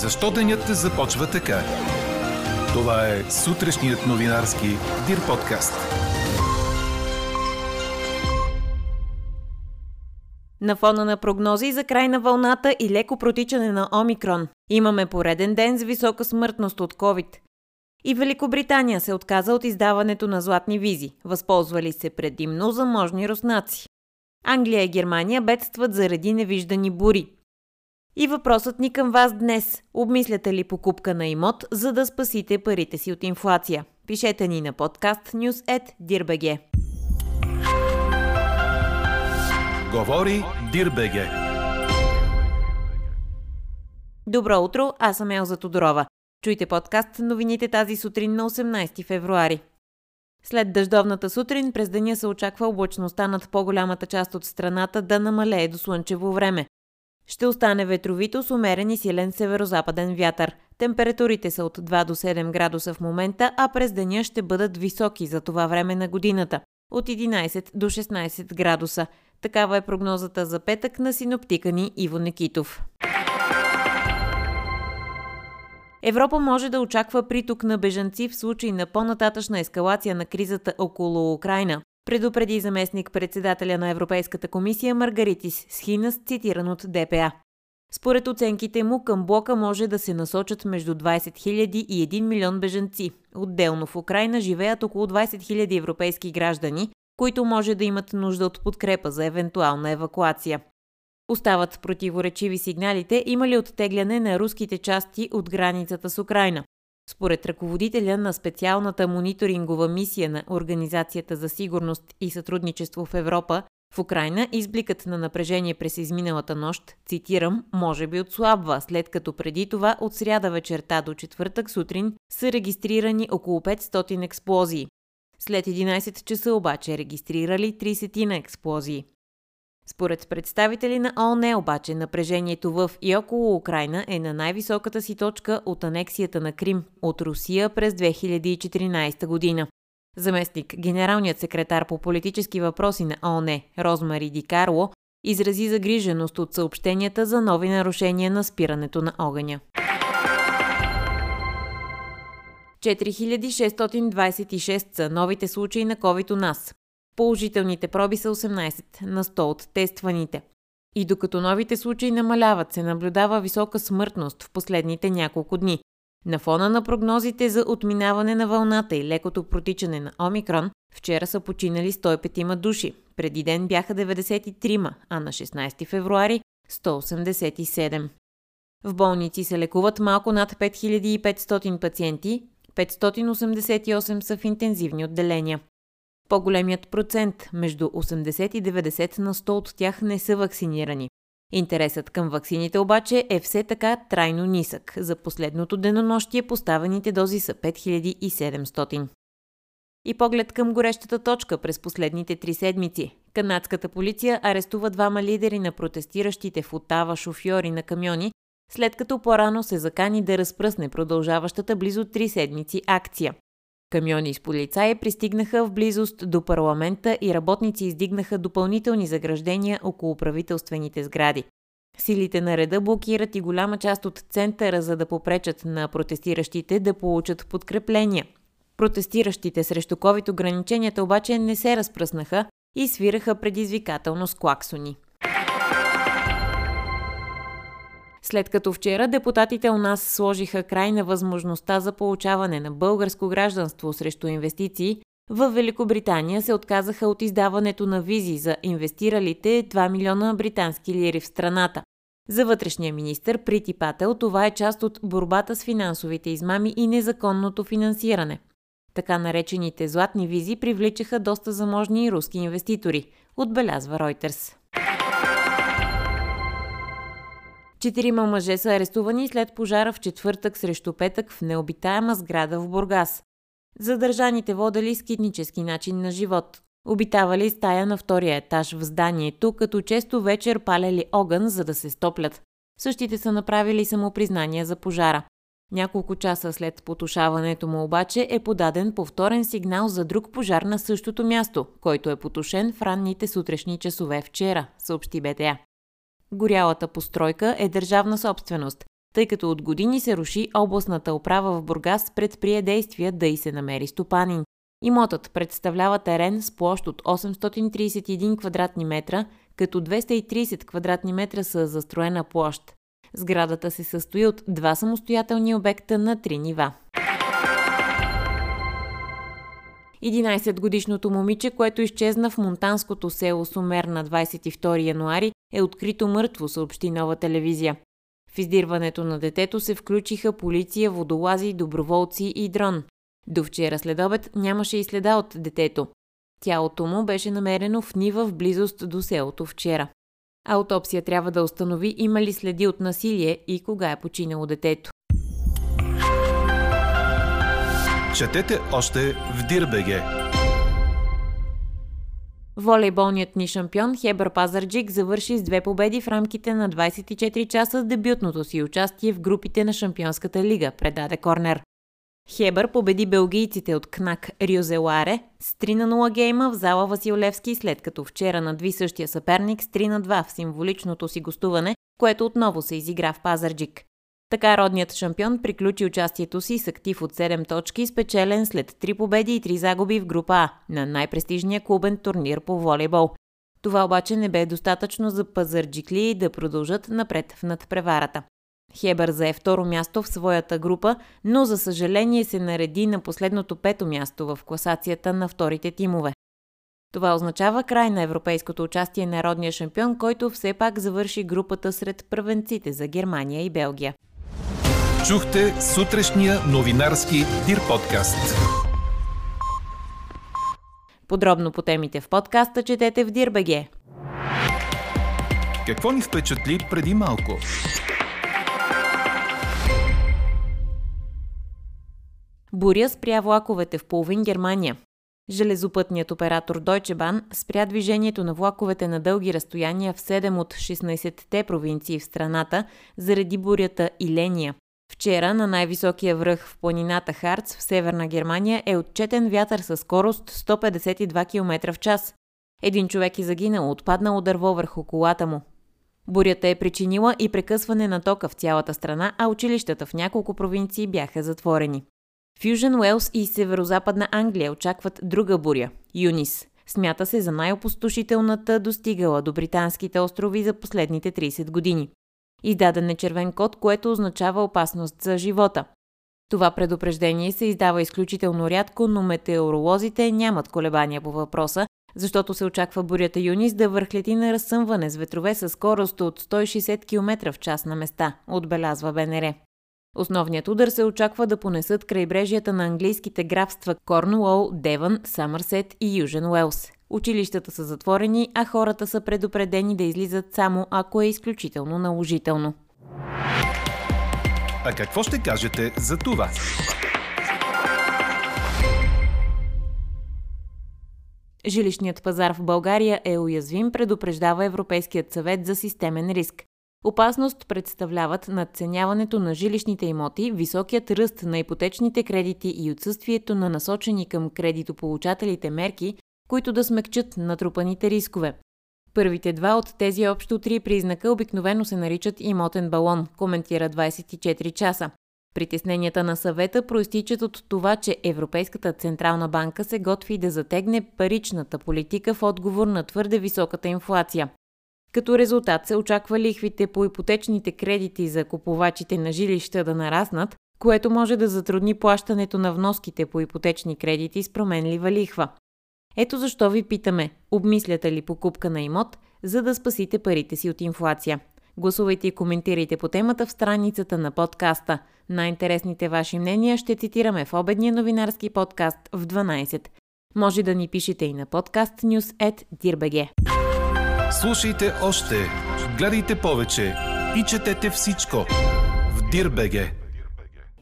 Защо денят започва така? Това е сутрешният новинарски Дир подкаст. На фона на прогнози за край на вълната и леко протичане на Омикрон, имаме пореден ден с висока смъртност от COVID. И Великобритания се отказа от издаването на златни визи, възползвали се предимно заможни руснаци. Англия и Германия бедстват заради невиждани бури. И въпросът ни към вас днес – обмисляте ли покупка на имот, за да спасите парите си от инфлация? Пишете ни на подкаст news.dirbg. Говори Дирбеге. Добро утро, аз съм Елза Тодорова. Чуйте подкаст новините тази сутрин на 18 февруари. След дъждовната сутрин през деня се очаква облачността над по-голямата част от страната да намалее до слънчево време. Ще остане ветровито с умерен и силен северо-западен вятър. Температурите са от 2 до 7 градуса в момента, а през деня ще бъдат високи за това време на годината – от 11 до 16 градуса. Такава е прогнозата за петък на синоптика ни Иво Некитов. Европа може да очаква приток на бежанци в случай на по-нататъчна ескалация на кризата около Украина, предупреди заместник председателя на Европейската комисия Маргаритис Схинас, цитиран от ДПА. Според оценките му към блока може да се насочат между 20 000 и 1 милион бежанци. Отделно в Украина живеят около 20 000 европейски граждани, които може да имат нужда от подкрепа за евентуална евакуация. Остават противоречиви сигналите има ли оттегляне на руските части от границата с Украина. Според ръководителя на специалната мониторингова мисия на Организацията за сигурност и сътрудничество в Европа, в Украина избликът на напрежение през изминалата нощ, цитирам, може би отслабва, след като преди това от сряда вечерта до четвъртък сутрин са регистрирани около 500 експлозии. След 11 часа обаче регистрирали 30 на експлозии. Според представители на ООН обаче напрежението в и около Украина е на най-високата си точка от анексията на Крим от Русия през 2014 година. Заместник генералният секретар по политически въпроси на ООН Розмари Ди Карло изрази загриженост от съобщенията за нови нарушения на спирането на огъня. 4626 са новите случаи на COVID у нас. Положителните проби са 18 на 100 от тестваните. И докато новите случаи намаляват, се наблюдава висока смъртност в последните няколко дни. На фона на прогнозите за отминаване на вълната и лекото протичане на Омикрон, вчера са починали 105 души. Преди ден бяха 93, а на 16 февруари 187. В болници се лекуват малко над 5500 пациенти, 588 са в интензивни отделения. По-големият процент, между 80 и 90 на 100 от тях не са вакцинирани. Интересът към ваксините обаче е все така трайно нисък. За последното денонощие поставените дози са 5700. И поглед към горещата точка през последните три седмици. Канадската полиция арестува двама лидери на протестиращите в Отава шофьори на камиони, след като по-рано се закани да разпръсне продължаващата близо три седмици акция. Камиони с полицаи пристигнаха в близост до парламента и работници издигнаха допълнителни заграждения около правителствените сгради. Силите на реда блокират и голяма част от центъра, за да попречат на протестиращите да получат подкрепления. Протестиращите срещу COVID ограниченията обаче не се разпръснаха и свираха предизвикателно с клаксони. След като вчера депутатите у нас сложиха край на възможността за получаване на българско гражданство срещу инвестиции, в Великобритания се отказаха от издаването на визи за инвестиралите 2 милиона британски лири в страната. За вътрешния министр Прити Пател това е част от борбата с финансовите измами и незаконното финансиране. Така наречените златни визи привличаха доста заможни руски инвеститори, отбелязва Reuters. Четирима мъже са арестувани след пожара в четвъртък срещу петък в необитаема сграда в Бургас. Задържаните водели скитнически начин на живот. Обитавали стая на втория етаж в зданието, като често вечер палели огън, за да се стоплят. Същите са направили самопризнания за пожара. Няколко часа след потушаването му обаче е подаден повторен сигнал за друг пожар на същото място, който е потушен в ранните сутрешни часове вчера, съобщи БТА. Горялата постройка е държавна собственост. тъй като от години се руши областната управа в Бургас предприе действия да й се намери стопанин. Имотът представлява терен с площ от 831 квадратни метра, като 230 квадратни метра са застроена площ. Сградата се състои от два самостоятелни обекта на три нива. 11-годишното момиче, което изчезна в монтанското село Сумер на 22 януари, е открито мъртво, съобщи нова телевизия. В издирването на детето се включиха полиция, водолази, доброволци и дрон. До вчера след обед нямаше и следа от детето. Тялото му беше намерено в нива в близост до селото вчера. Аутопсия трябва да установи има ли следи от насилие и кога е починало детето. Четете още в Дирбеге. Волейболният ни шампион Хебър Пазарджик завърши с две победи в рамките на 24 часа с дебютното си участие в групите на Шампионската лига, предаде Корнер. Хебър победи белгийците от КНАК Рюзеларе с 3 на 0 гейма в зала Василевски, след като вчера надви същия съперник с 3 на 2 в символичното си гостуване, което отново се изигра в Пазарджик. Така родният шампион приключи участието си с актив от 7 точки, спечелен след 3 победи и 3 загуби в група А на най-престижния клубен турнир по волейбол. Това обаче не бе достатъчно за пазарджикли да продължат напред в надпреварата. Хебър зае второ място в своята група, но за съжаление се нареди на последното пето място в класацията на вторите тимове. Това означава край на европейското участие на родния шампион, който все пак завърши групата сред първенците за Германия и Белгия. Чухте сутрешния новинарски Дир подкаст. Подробно по темите в подкаста четете в Дирбеге. Какво ни впечатли преди малко? Буря спря влаковете в половин Германия. Железопътният оператор Deutsche Bahn спря движението на влаковете на дълги разстояния в 7 от 16-те провинции в страната заради бурята Иления. Вчера на най-високия връх в планината Харц в северна Германия е отчетен вятър със скорост 152 км в час. Един човек е загинал, отпаднало дърво върху колата му. Бурята е причинила и прекъсване на тока в цялата страна, а училищата в няколко провинции бяха затворени. Фюжен Уелс и северо-западна Англия очакват друга буря – Юнис. Смята се за най-опустошителната достигала до британските острови за последните 30 години. Издаден е червен код, което означава опасност за живота. Това предупреждение се издава изключително рядко, но метеоролозите нямат колебания по въпроса, защото се очаква бурята Юнис да върхлети на разсъмване с ветрове със скорост от 160 км в час на места, отбелязва БНР. Основният удар се очаква да понесат крайбрежията на английските графства Корнуол, Девън, Самърсет и Южен Уелс. Училищата са затворени, а хората са предупредени да излизат само ако е изключително наложително. А какво ще кажете за това? Жилищният пазар в България е уязвим, предупреждава Европейският съвет за системен риск. Опасност представляват надценяването на жилищните имоти, високият ръст на ипотечните кредити и отсъствието на насочени към кредитополучателите мерки, които да смекчат натрупаните рискове. Първите два от тези общо три признака обикновено се наричат имотен балон, коментира 24 часа. Притесненията на съвета проистичат от това, че Европейската Централна банка се готви да затегне паричната политика в отговор на твърде високата инфлация. Като резултат се очаква лихвите по ипотечните кредити за купувачите на жилища да нараснат, което може да затрудни плащането на вноските по ипотечни кредити с променлива лихва. Ето защо ви питаме, обмисляте ли покупка на имот, за да спасите парите си от инфлация. Гласувайте и коментирайте по темата в страницата на подкаста. Най-интересните ваши мнения ще цитираме в обедния новинарски подкаст в 12. Може да ни пишете и на podcastnews.dirbg. Слушайте още, гледайте повече и четете всичко в Дирбеге.